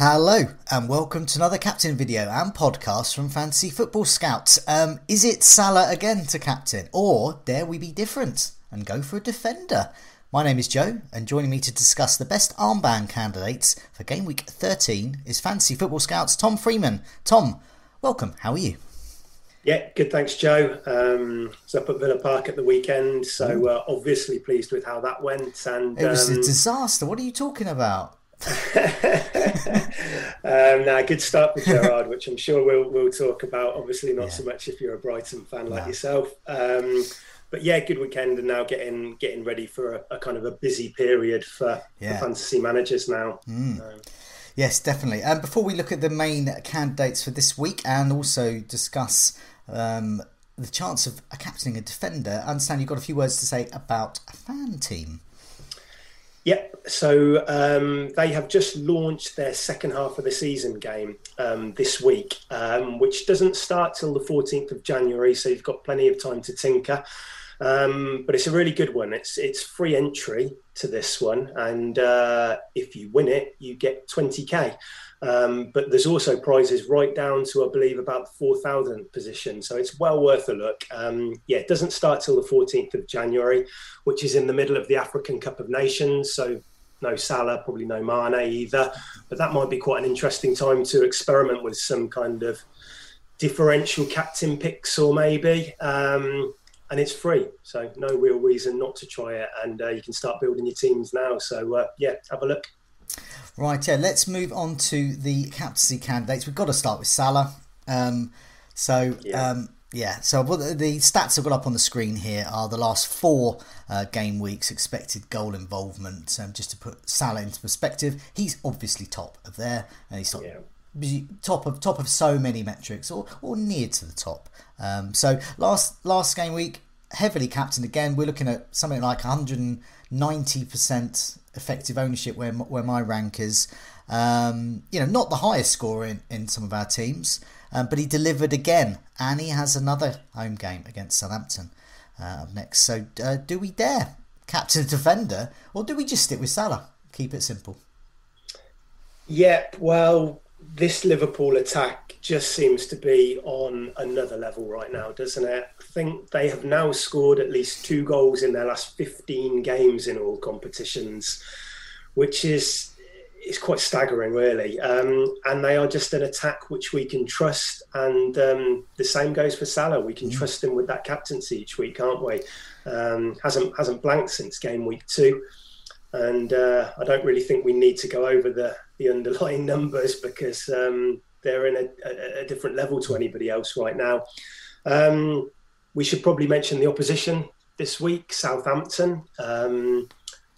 Hello and welcome to another captain video and podcast from Fantasy Football Scouts. Um, is it Salah again to captain, or dare we be different and go for a defender? My name is Joe, and joining me to discuss the best armband candidates for game week 13 is Fantasy Football Scouts Tom Freeman. Tom, welcome. How are you? Yeah, good. Thanks, Joe. Um, was up at Villa Park at the weekend, so uh, obviously pleased with how that went. And it was um, a disaster. What are you talking about? um, now, good start for Gerrard, which I'm sure we'll we'll talk about. Obviously, not yeah. so much if you're a Brighton fan like no. yourself. Um, but yeah, good weekend, and now getting getting ready for a, a kind of a busy period for, yeah. for fantasy managers now. Mm. Um, yes, definitely. And before we look at the main candidates for this week, and also discuss um, the chance of a captaining a defender, I understand you've got a few words to say about a fan team. Yep. So um, they have just launched their second half of the season game um, this week, um, which doesn't start till the 14th of January. So you've got plenty of time to tinker. Um, but it's a really good one. It's it's free entry to this one, and uh, if you win it, you get 20k. Um, but there's also prizes right down to, I believe, about the 4,000th position. So it's well worth a look. Um, yeah, it doesn't start till the 14th of January, which is in the middle of the African Cup of Nations. So no Salah, probably no Mane either. But that might be quite an interesting time to experiment with some kind of differential captain picks or maybe. Um, and it's free. So no real reason not to try it. And uh, you can start building your teams now. So uh, yeah, have a look. Right, yeah, let's move on to the captaincy candidates. We've got to start with Salah. Um, so, yeah. Um, yeah, so the stats I've got up on the screen here are the last four uh, game weeks expected goal involvement. Um, just to put Salah into perspective, he's obviously top of there, and he's top, yeah. top of top of so many metrics, or or near to the top. Um, so last last game week, heavily captained again. We're looking at something like 190 percent effective ownership where where my rank is. Um, you know, not the highest score in, in some of our teams, um, but he delivered again, and he has another home game against Southampton uh, next. So, uh, do we dare captain defender, or do we just stick with Salah? Keep it simple. Yeah, well, this Liverpool attack just seems to be on another level right now, doesn't it? I think they have now scored at least two goals in their last 15 games in all competitions, which is is quite staggering, really. Um, and they are just an attack which we can trust. And um, the same goes for Salah. We can mm. trust him with that captaincy each week, can't we? Um, hasn't hasn't blanked since game week two. And uh, I don't really think we need to go over the the underlying numbers because um, they're in a, a, a, different level to anybody else right now. Um, we should probably mention the opposition this week, Southampton. Um,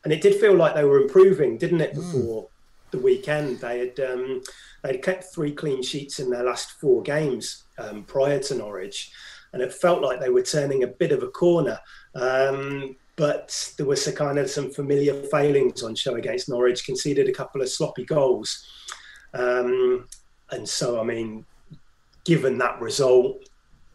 and it did feel like they were improving, didn't it, hmm. before mm. the weekend? They had um, they had kept three clean sheets in their last four games um, prior to Norwich, and it felt like they were turning a bit of a corner. Um, but there was a kind of some familiar failings on show against Norwich. Conceded a couple of sloppy goals, um, and so I mean, given that result,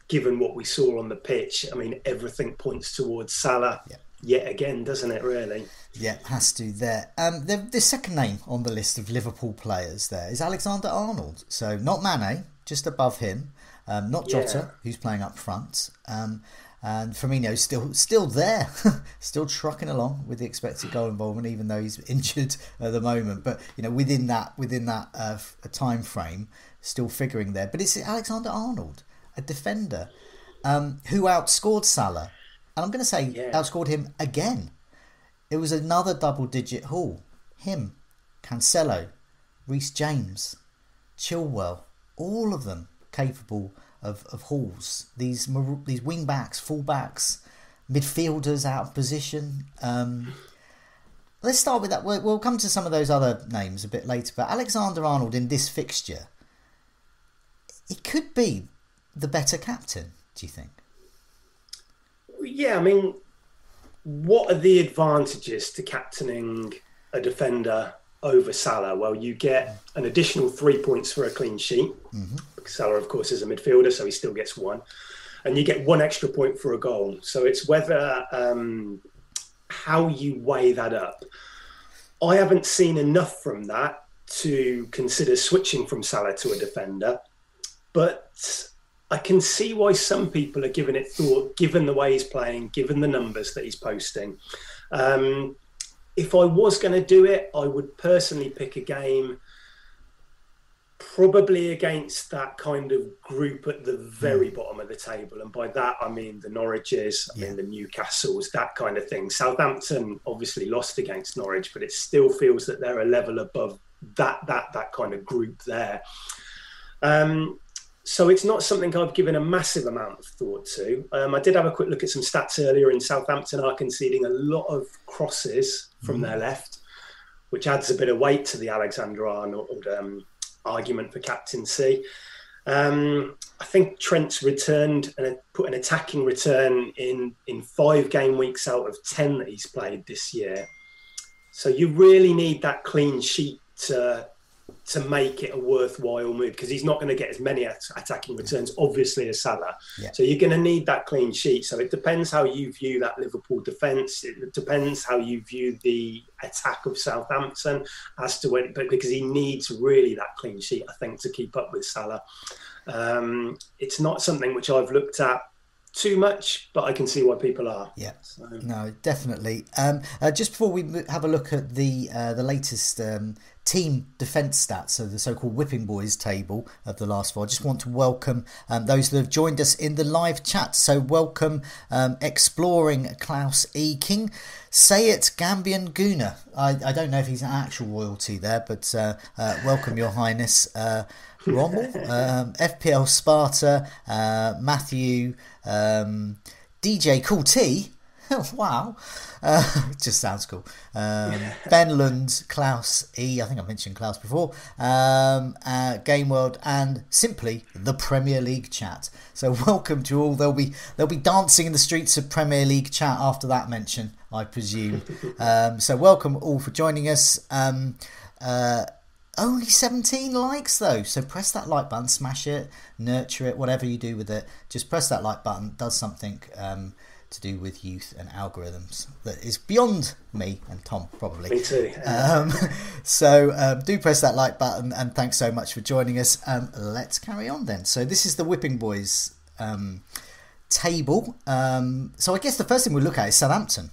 given what we saw on the pitch, I mean, everything points towards Salah. Yeah. Yet again, doesn't it? Really? Yeah, has to there. Um, the, the second name on the list of Liverpool players there is Alexander Arnold. So not Mane, just above him. Um, not Jota, yeah. who's playing up front. Um, and Firmino's still still there, still trucking along with the expected goal involvement, even though he's injured at the moment. But you know, within that within that uh, time frame, still figuring there. But it's Alexander Arnold, a defender, um, who outscored Salah, and I'm going to say yeah. outscored him again. It was another double-digit haul. Him, Cancelo, Reece James, Chilwell, all of them capable of, of hauls. These these wing backs, full backs, midfielders out of position. Um, let's start with that. We'll, we'll, come to some of those other names a bit later. But Alexander Arnold in this fixture, it could be the better captain. Do you think? Yeah, I mean, what are the advantages to captaining a defender over Salah? Well, you get an additional three points for a clean sheet. Mm-hmm. Salah, of course, is a midfielder, so he still gets one. And you get one extra point for a goal. So it's whether um, how you weigh that up. I haven't seen enough from that to consider switching from Salah to a defender, but I can see why some people are giving it thought, given the way he's playing, given the numbers that he's posting. Um, if I was going to do it, I would personally pick a game probably against that kind of group at the very mm. bottom of the table. And by that, I mean the Norwiches, I yeah. mean the Newcastles, that kind of thing. Southampton obviously lost against Norwich, but it still feels that they're a level above that that that kind of group there. Um, so it's not something I've given a massive amount of thought to. Um, I did have a quick look at some stats earlier. In Southampton are conceding a lot of crosses from mm. their left, which adds a bit of weight to the Alexander Arnold um, argument for captaincy. Um, I think Trent's returned and put an attacking return in in five game weeks out of ten that he's played this year. So you really need that clean sheet to to make it a worthwhile move because he's not going to get as many attacking returns, obviously, as Salah. Yeah. So you're going to need that clean sheet. So it depends how you view that Liverpool defence. It depends how you view the attack of Southampton as to when, but because he needs really that clean sheet, I think, to keep up with Salah. Um, it's not something which I've looked at too much, but I can see why people are. Yeah, so. no, definitely. Um, uh, just before we have a look at the uh, the latest um, team defence stats, so the so-called Whipping Boys table of the last four. I just want to welcome um, those that have joined us in the live chat. So welcome, um, exploring Klaus E King. Say it, Gambian Guna. I, I don't know if he's an actual royalty there, but uh, uh, welcome, Your Highness. Rommel, um, FPL Sparta, uh, Matthew, um, DJ Cool T. wow, uh, just sounds cool. Um, ben Lund, Klaus E. I think I mentioned Klaus before. Um, uh, Game World, and simply the Premier League chat. So welcome to all. They'll be they'll be dancing in the streets of Premier League chat after that mention, I presume. Um, so welcome all for joining us. Um, uh, only 17 likes though, so press that like button, smash it, nurture it, whatever you do with it. Just press that like button. It does something um, to do with youth and algorithms that is beyond me and Tom probably. Me too. Um, so um, do press that like button, and thanks so much for joining us. Um, let's carry on then. So this is the Whipping Boys um, table. Um, so I guess the first thing we look at is Southampton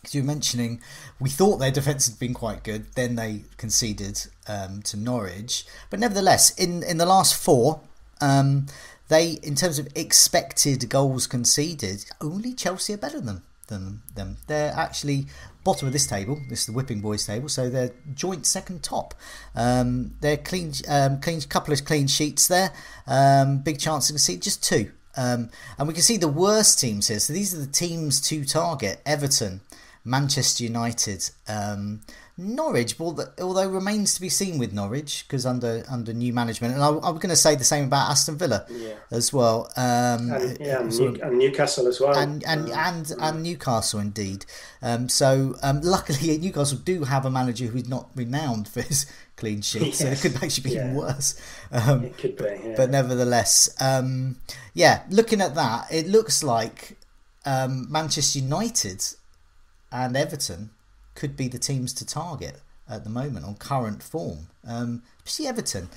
because you were mentioning we thought their defence had been quite good, then they conceded um, to Norwich, but nevertheless, in in the last four, um, they in terms of expected goals conceded, only Chelsea are better than than them. They're actually bottom of this table. This is the Whipping Boys table, so they're joint second top. Um, they're clean, um, clean couple of clean sheets there. Um, big chance to concede just two. Um, and we can see the worst teams here. So these are the teams to target: Everton, Manchester United, um, Norwich. Although remains to be seen with Norwich because under under new management, and I, was going to say the same about Aston Villa yeah. as well. Um, and, yeah, and, New, and, Newcastle as well, and and and, and Newcastle indeed. Um, so um, luckily, Newcastle do have a manager who's not renowned for his clean sheets, yes. so it could actually be yeah. even worse. Um, it could be, yeah. but nevertheless, um, yeah. Looking at that, it looks like um, Manchester United and Everton could be the teams to target at the moment on current form. Um, especially Everton.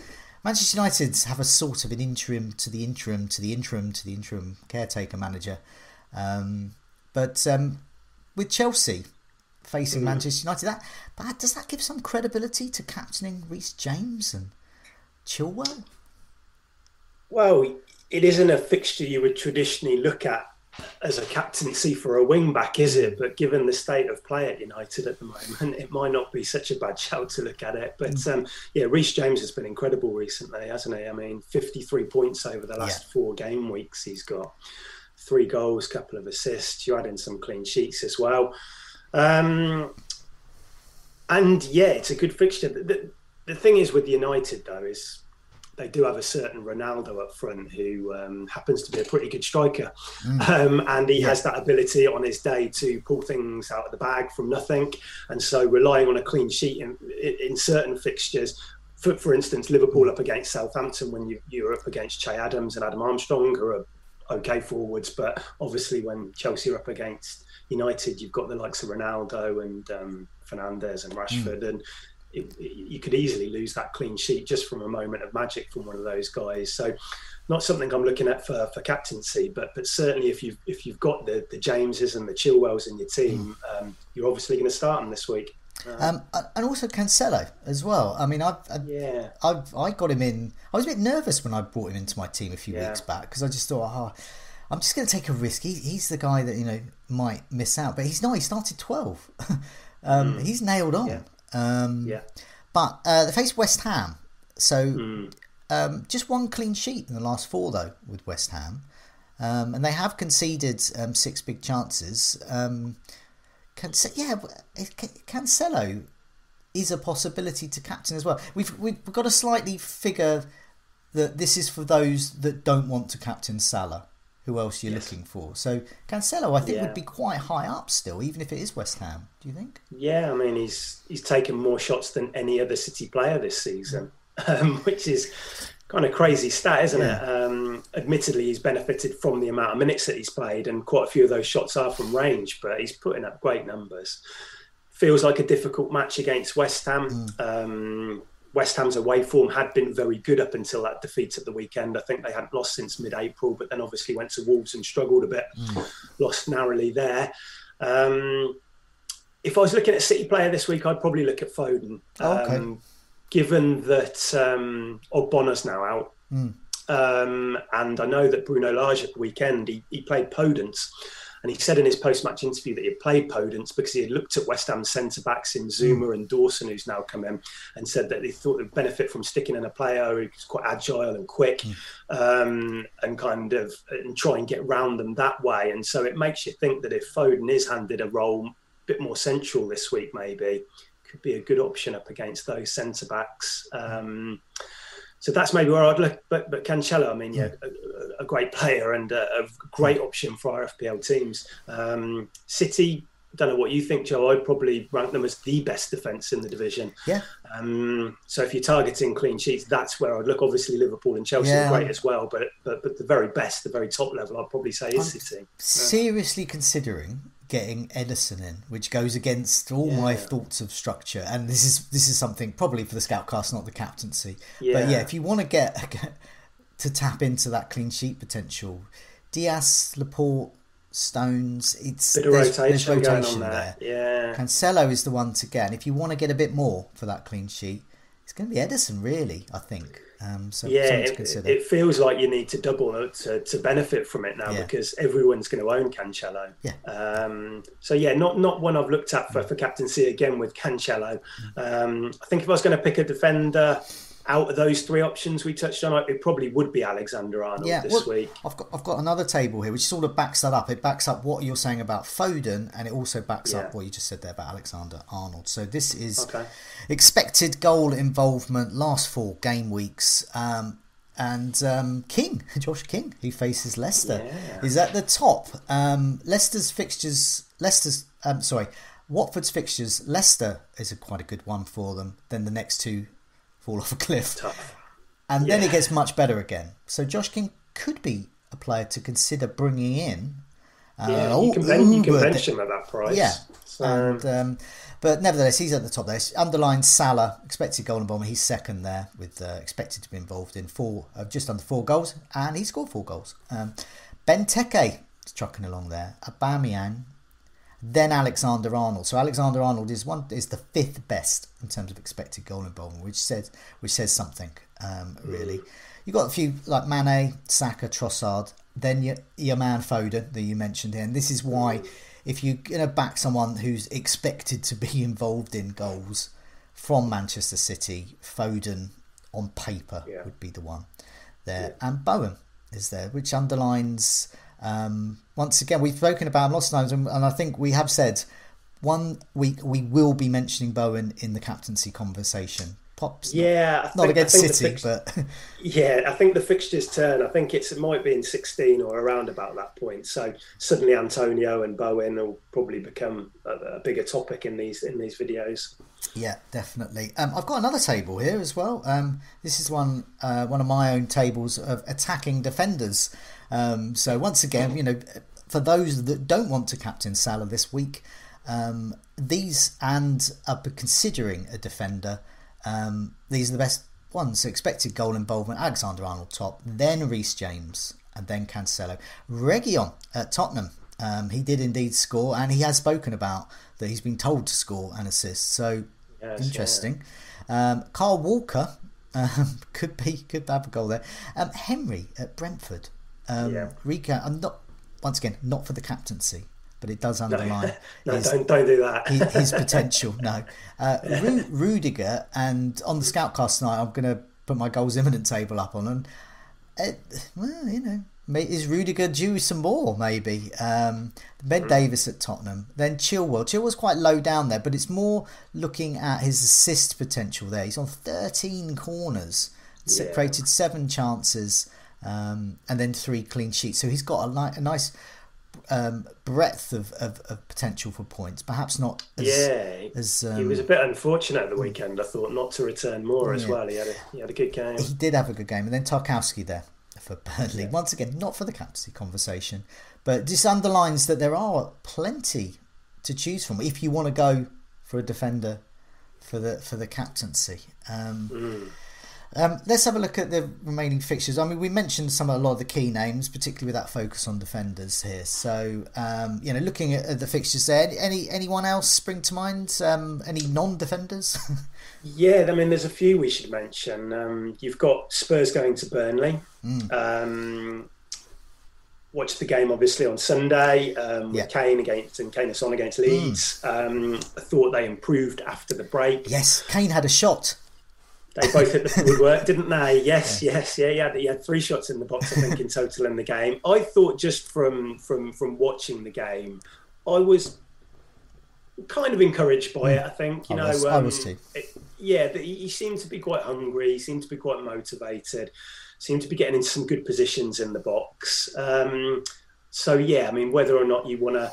Manchester United have a sort of an interim to the interim to the interim to the interim caretaker manager. Um, but um, with Chelsea facing Mm. Manchester United, that but does that give some credibility to captaining Reece James and Chilwell? Well, it isn't a fixture you would traditionally look at as a captaincy for a wing back, is it? But given the state of play at United at the moment, it might not be such a bad shout to look at it. But um, yeah, Reece James has been incredible recently, hasn't he? I mean, 53 points over the last Yeah. four game weeks. He's got three goals, couple of assists. You add in some clean sheets as well. Um, and yeah, it's a good fixture. The, the, the thing is with United, though, is they do have a certain Ronaldo up front who um, happens to be a pretty good striker. Um, and he has that ability on his day to pull things out of the bag from nothing. And so relying on a clean sheet in, in certain fixtures, for, for instance, Liverpool up against Southampton when you, you're up against Che Adams and Adam Armstrong, who are okay forwards. But obviously, when Chelsea are up against United, you've got the likes of Ronaldo and um, Fernandes and Rashford. And it, it- you could easily lose that clean sheet just from a moment of magic from one of those guys. So, not something I'm looking at for, for captaincy, but but certainly if you've if you've got the the Jameses and the Chilwells in your team, um, you're obviously going to start them this week. Um, and also Cancelo as well. I mean, I've, I, Yeah. I've I got him in. I was a bit nervous when I brought him into my team a few Yeah. weeks back because I just thought, oh, I'm just going to take a risk. He, he's the guy that you know might miss out, but he's not. He started 12. um, He's nailed on. Mm. Yeah. Um, Yeah. But uh, they face West Ham, so Hmm. um, just one clean sheet in the last four though with West Ham, um, and they have conceded um, six big chances. Um, yeah, Cancelo is a possibility to captain as well. We've we've got to slightly figure that this is for those that don't want to captain Salah. Who else you're looking for? So Cancelo, I think, Yeah. would be quite high up still, even if it is West Ham. Do you think? Yeah, I mean he's he's taken more shots than any other City player this season, um, which is kind of crazy stat, isn't it? Um, admittedly, he's benefited from the amount of minutes that he's played, and quite a few of those shots are from range, but he's putting up great numbers. Feels like a difficult match against West Ham. Um, West Ham's away form had been very good up until that defeat at the weekend. I think they hadn't lost since mid-April, but then obviously went to Wolves and struggled a bit, lost narrowly there. Um, if I was looking at City player this week, I'd probably look at Foden. Oh, okay. Um, given that um, Ogbonna's now out, um, and I know that Bruno Lage at the weekend he, he played Podence, and he said in his post-match interview that he had played Podence because he had looked at West Ham centre backs in Zouma and Dawson, who's now come in, and said that he thought they'd benefit from sticking in a player who's quite agile and quick, um, and kind of and try and get round them that way. And so it makes you think that if Foden is handed a role a bit more central this week, maybe could be a good option up against those centre backs. Um, so that's maybe where I'd look. But but Cancelo, I mean, yeah, a, a great player and a, a great option for our FPL teams. Um, City, don't know what you think, Joe. I'd probably rank them as the best defence in the division. Yeah. Um, so if you're targeting clean sheets, that's where I'd look. Obviously, Liverpool and Chelsea Yeah. are great as well, but but but the very best, the very top level, I'd probably say is City. seriously considering getting Ederson in, which goes against all my thoughts of structure. And this is this is something probably for the scout cast, not the captaincy. But Yeah. yeah, if you want to get to tap into that clean sheet potential, Dias, Laporte, Stones, it's Bit of there's, there's rotation, going rotation on there. there. Yeah. Cancelo is the one to get. And if you want to get a bit more for that clean sheet, it's going to be Ederson, really. I think. Um, so yeah, it, it feels like you need to double to, to benefit from it now Yeah. because everyone's going to own Cancelo. Yeah. Um, so yeah, not not one I've looked at for, for captaincy again with Cancelo. Um, I think if I was going to pick a defender out of those three options we touched on, it probably would be Alexander Arnold Yeah, this well, week. I've got I've got another table here which sort of backs that up. It backs up what you're saying about Foden, and it also backs Yeah. up what you just said there about Alexander Arnold. So this is Okay. expected goal involvement last four game weeks. Um, and um, King, Josh King, who faces Leicester, Yeah. is at the top. Um, Leicester's fixtures, Leicester's, um, sorry, Watford's fixtures. Leicester is a quite a good one for them. Then the next two fall off a cliff Tough. and then it gets much better again. So Josh King could be a player to consider bringing in. Uh, Yeah, oh, you can, ben- you can bench him at that price. Yeah, So, and um, but nevertheless, he's at the top there. Underlined Salah, expected goal and bomber. He's second there with uh, expected to be involved in four, uh, just under four goals, and he scored four goals. Um, Benteke trucking along there. Aubameyang, then Alexander Arnold. So Alexander Arnold is one is the fifth best in terms of expected goal involvement, which says which says something um, really. Mm. You got a few like Mane, Saka, Trossard, then your, your man Foden that you mentioned here, and this is why if you're going to back someone who's expected to be involved in goals from Manchester City, Foden on paper yeah. would be the one there, yeah. and Bowen is there, which underlines um, once again, we've spoken about him lots of times, and, and I think we have said one week we will be mentioning Bowen in the captaincy conversation. Pops, yeah, not, think, against City, fix- but yeah, I think the fixtures turn. I think it's it might be in sixteen or around about that point. So suddenly Antonio and Bowen will probably become a, a bigger topic in these in these videos. Yeah, definitely. Um, I've got another table here as well. Um, this is one uh, one of my own tables of attacking defenders. Um, so once again, you know, for those that don't want to captain Salah this week, um, these and are considering a defender, um, these are the best ones. So expected goal involvement: Alexander Arnold top, then Reece James, and then Cancelo. Reguilon at Tottenham. Um, he did indeed score, and he has spoken about that he's been told to score and assist. So yes, interesting. Yeah. Um, Walker um, could be could have a goal there. Um, Henry at Brentford. Um, yeah. Rica, I'm not once again not for the captaincy, but it does underline. No, no his, don't don't do that. his, his potential. No, uh, Ru- Rudiger, and on the Scoutcast tonight, I'm going to put my goals imminent table up on, and it, well, you know, is Rudiger due some more? Maybe um, Ben mm. Davies at Tottenham, then Chilwell. Chilwell's quite low down there, but it's more looking at his assist potential there. He's on 13 corners, yeah. created seven chances um, and then three clean sheets. So he's got a, a nice um, breadth of, of, of, potential for points. Perhaps not. As, yeah, as, um, he was a bit unfortunate at the weekend. I thought not to return more as well. He had a he had a good game. He did have a good game, and then Tarkowski there for Burnley. Yeah. Once again, not for the captaincy conversation, but this underlines that there are plenty to choose from if you want to go for a defender for the for the captaincy. Um, mm. Um, let's have a look at the remaining fixtures. I mean, we mentioned some of a lot of the key names, particularly with that focus on defenders here. So, um, you know, looking at, at, the fixtures there, any anyone else spring to mind? Um, any non-defenders? yeah, I mean, there's a few we should mention. Um, you've got Spurs going to Burnley. Mm. watched the game obviously on Sunday um, yeah. with Kane against and Kane on against Leeds. Mm. I thought they improved after the break. Yes, Kane had a shot they both hit the woodwork, didn't they? Yes, yeah. yes, yeah. He had, he had three shots in the box, I think, in total in the game. I thought just from from from watching the game, I was kind of encouraged by it. I think you I know, was, um, I was too. It, yeah, he, he seemed to be quite hungry. He seemed to be quite motivated. Seemed to be getting into some good positions in the box. Um, so yeah, I mean, whether or not you want to,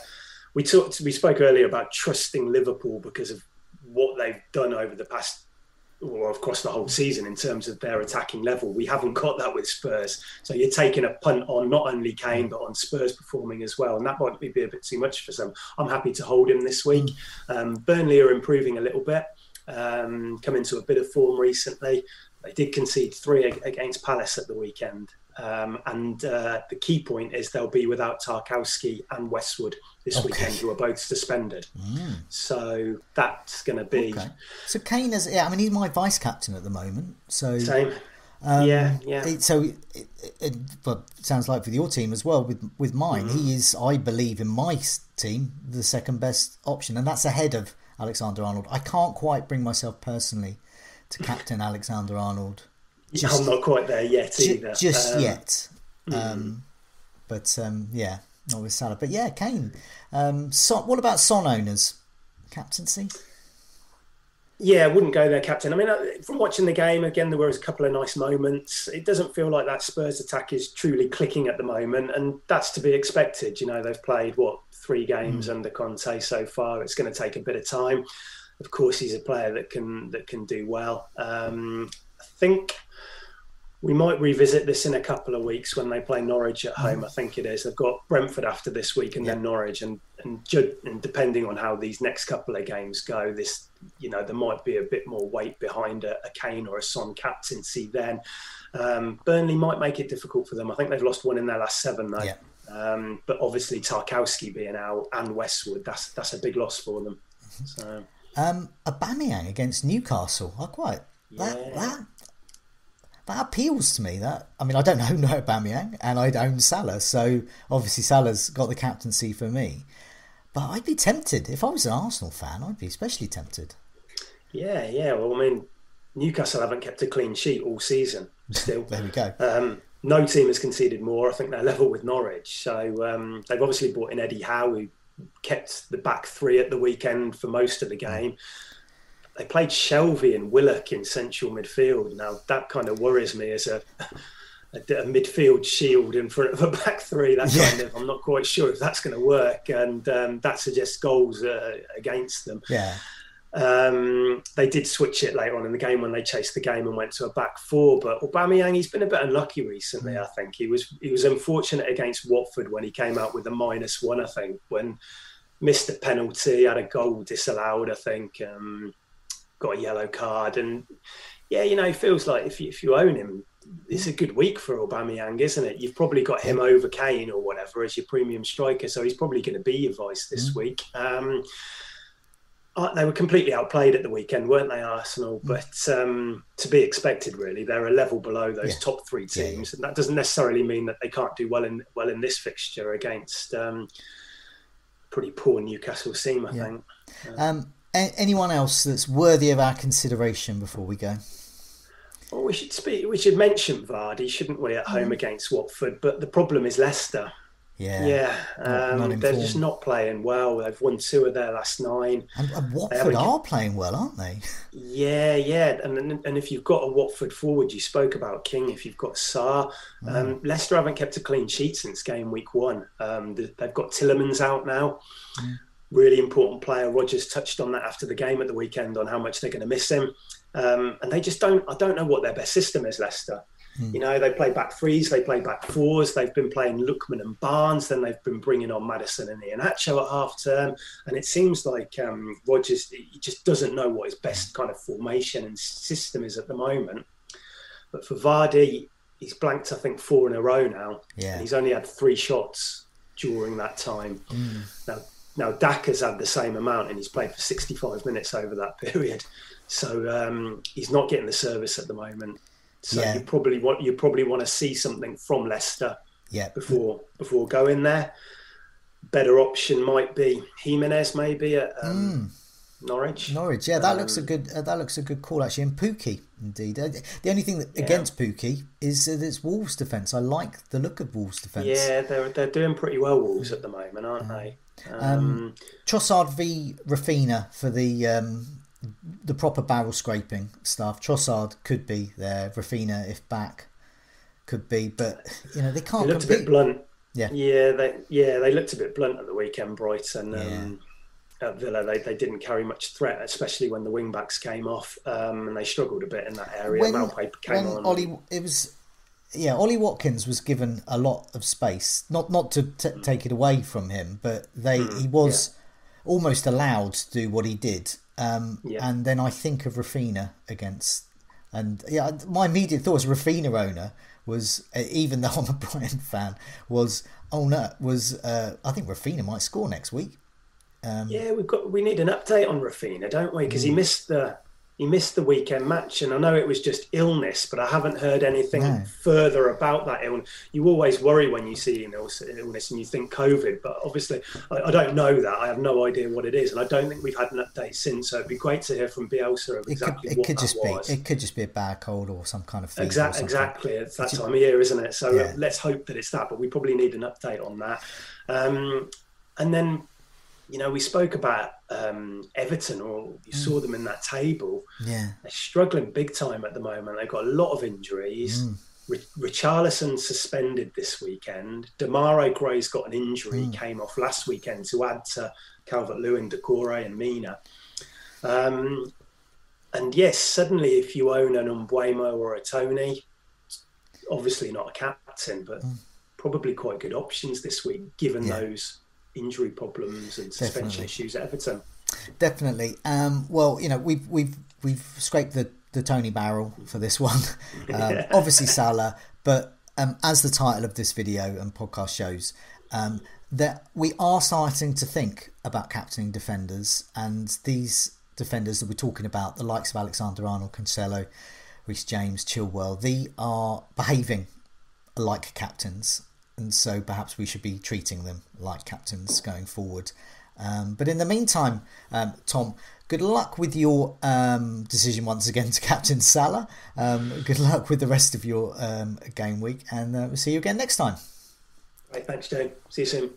we talked, we spoke earlier about trusting Liverpool because of what they've done over the past or across the whole season in terms of their attacking level. We haven't got that with Spurs. So you're taking a punt on not only Kane, but on Spurs performing as well. And that might be a bit too much for some. I'm happy to hold him this week. Um, Burnley are improving a little bit, um, come into a bit of form recently. They did concede three against Palace at the weekend. Um, and uh, the key point is they'll be without Tarkowski and Westwood this okay. weekend, who are both suspended. Mm. So that's going to be. Okay. So Kane is, yeah, I mean, he's my vice captain at the moment. So same. Um, yeah, yeah. It, so it, it, but sounds like for your team as well. With with mine, mm. he is, I believe, in my team, the second best option, and that's ahead of Alexander Arnold. I can't quite bring myself personally to captain Alexander Arnold just, I'm not quite there yet either. Just um, yet. Hmm. Um, but um, yeah, not with Salah. But yeah, Kane. Um, so, what about Son owners? Captaincy? Yeah, I wouldn't go there, captain. I mean, uh, from watching the game again, there was a couple of nice moments. It doesn't feel like that Spurs attack is truly clicking at the moment, and that's to be expected. You know, they've played what three games mm. under Conte so far. It's going to take a bit of time. Of course, he's a player that can that can do well. Um, I think we might revisit this in a couple of weeks when they play Norwich at home. I think it is. They've got Brentford after this week and yeah. then Norwich, and and, and depending on how these next couple of games go, this you know there might be a bit more weight behind a, a Kane or a Son captaincy. Then um, Burnley might make it difficult for them. I think they've lost one in their last seven though. Yeah. Um, but obviously Tarkowski being out and Westwood, that's that's a big loss for them. So. Um, Aubameyang against Newcastle. I quite yeah. that that appeals to me. That I mean, I don't own Aubameyang, and I own Salah, so obviously Salah's got the captaincy for me. But I'd be tempted if I was an Arsenal fan. I'd be especially tempted. Yeah, yeah. Well, I mean, Newcastle haven't kept a clean sheet all season. Still, there we go. Um, no team has conceded more. I think they're level with Norwich. So um, they've obviously brought in Eddie Howe, who kept the back three at the weekend for most of the game. They played Shelvey and Willock in central midfield. Now that kind of worries me as a a, a, midfield shield in front of a back three. That yeah. kind of, I'm not quite sure if that's going to work, and um, that suggests goals uh, against them. Yeah. Um, they did switch it later on in the game when they chased the game and went to a back four. But Aubameyang, he's been a bit unlucky recently. Mm. I think he was he was unfortunate against Watford when he came out with a minus one. I think when missed a penalty, had a goal disallowed. I think um, got a yellow card, and yeah, you know, it feels like if you, if you own him, it's a good week for Aubameyang, isn't it? You've probably got him over Kane or whatever as your premium striker, so he's probably going to be your vice this mm. week. Um, uh, they were completely outplayed at the weekend, weren't they, Arsenal? Mm. But um, to be expected, really, they're a level below those yeah. top three teams, yeah, yeah. and that doesn't necessarily mean that they can't do well in well in this fixture against um, pretty poor Newcastle team. I think. Um, anyone else that's worthy of our consideration before we go? Well, we should speak. We should mention Vardy, shouldn't we, at home mm. against Watford? But the problem is Leicester. Yeah, yeah, um, they're just not playing well. They've won two of their last nine. And, and Watford are playing well, aren't they? Yeah, yeah, and and if you've got a Watford forward, you spoke about King. If you've got Sarr, mm. um, Leicester haven't kept a clean sheet since game week one. Um, they've got Tielemans out now. Mm. Really important player. Rodgers touched on that after the game at the weekend on how much they're going to miss him. Um, and they just don't. I don't know what their best system is, Leicester. Mm. You know, they play back threes, they play back fours. They've been playing Lookman and Barnes. Then they've been bringing on Maddison and Iheanacho at half term. And it seems like um, Rodgers he just doesn't know what his best kind of formation and system is at the moment. But for Vardy, he's blanked I think four in a row now. Yeah. And he's only had three shots during that time. Mm. Now, now Daka's had the same amount, and he's played for 65 minutes over that period. So um, he's not getting the service at the moment. So yeah. you probably want you probably want to see something from Leicester yeah. before before going there. Better option might be Jimenez maybe at um, mm. Norwich. Norwich, yeah, that um, looks a good uh, that looks a good call actually. And Pukki, indeed. Uh, the only thing that, yeah. against Pukki is that it's Wolves' defence. I like the look of Wolves' defence. Yeah, they're they're doing pretty well Wolves at the moment, aren't they? Um, um, Trossard v Raphinha for the um, the proper barrel scraping stuff. Trossard could be there. Raphinha, if back, could be, but you know they can't. They looked compete. a bit blunt. Yeah, yeah, they yeah they looked a bit blunt at the weekend, Brighton. Um, yeah. At Villa, they, they didn't carry much threat, especially when the wing backs came off, um, and they struggled a bit in that area. When, came when on. Ollie, it was yeah, Ollie Watkins was given a lot of space, not not to t- mm. take it away from him, but they mm, he was yeah. almost allowed to do what he did um, yeah. And then I think of Raphinha against, and yeah, my immediate thought as Raphinha owner was, uh, even though I'm a Brighton fan, was oh no, was uh, I think Raphinha might score next week. Um, yeah, we've got we need an update on Raphinha, don't we? Because mm. he missed the he missed the weekend match, and I know it was just illness, but I haven't heard anything no. further about that illness. You always worry when you see an illness and you think COVID, but obviously I, I, don't know that. I have no idea what it is, and I don't think we've had an update since. So it'd be great to hear from Bielsa of exactly it could, it what could that just was. Be, it could just be a bad cold or some kind of exactly. Exactly, it's that time of year, isn't it? So yeah. let's hope that it's that, but we probably need an update on that. Um, and then you know, we spoke about um, Everton, or you mm. saw them in that table. Yeah, they're struggling big time at the moment. They've got a lot of injuries. Mm. Richarlison suspended this weekend. Demarai Gray's got an injury, mm. came off last weekend to add to Calvert Lewin, Doucouré, and Mina. Um, and yes, suddenly if you own an Mbeumo or a Toney, obviously not a captain, but mm. probably quite good options this week, given yeah. those injury problems and suspension Definitely. issues at Everton. Definitely. Um, well, you know, we've we've we've scraped the, the Toney barrel for this one. Um, obviously Salah, but um, as the title of this video and podcast shows, um, that we are starting to think about captaining defenders, and these defenders that we're talking about, the likes of Alexander Arnold, Cancelo, Reece James, Chilwell, they are behaving like captains, and so perhaps we should be treating them like captains going forward. Um, but in the meantime, um, Tom, good luck with your um, decision once again to captain Salah. Um, good luck with the rest of your um, game week, and uh, we'll see you again next time. Right, thanks, Jane. See you soon.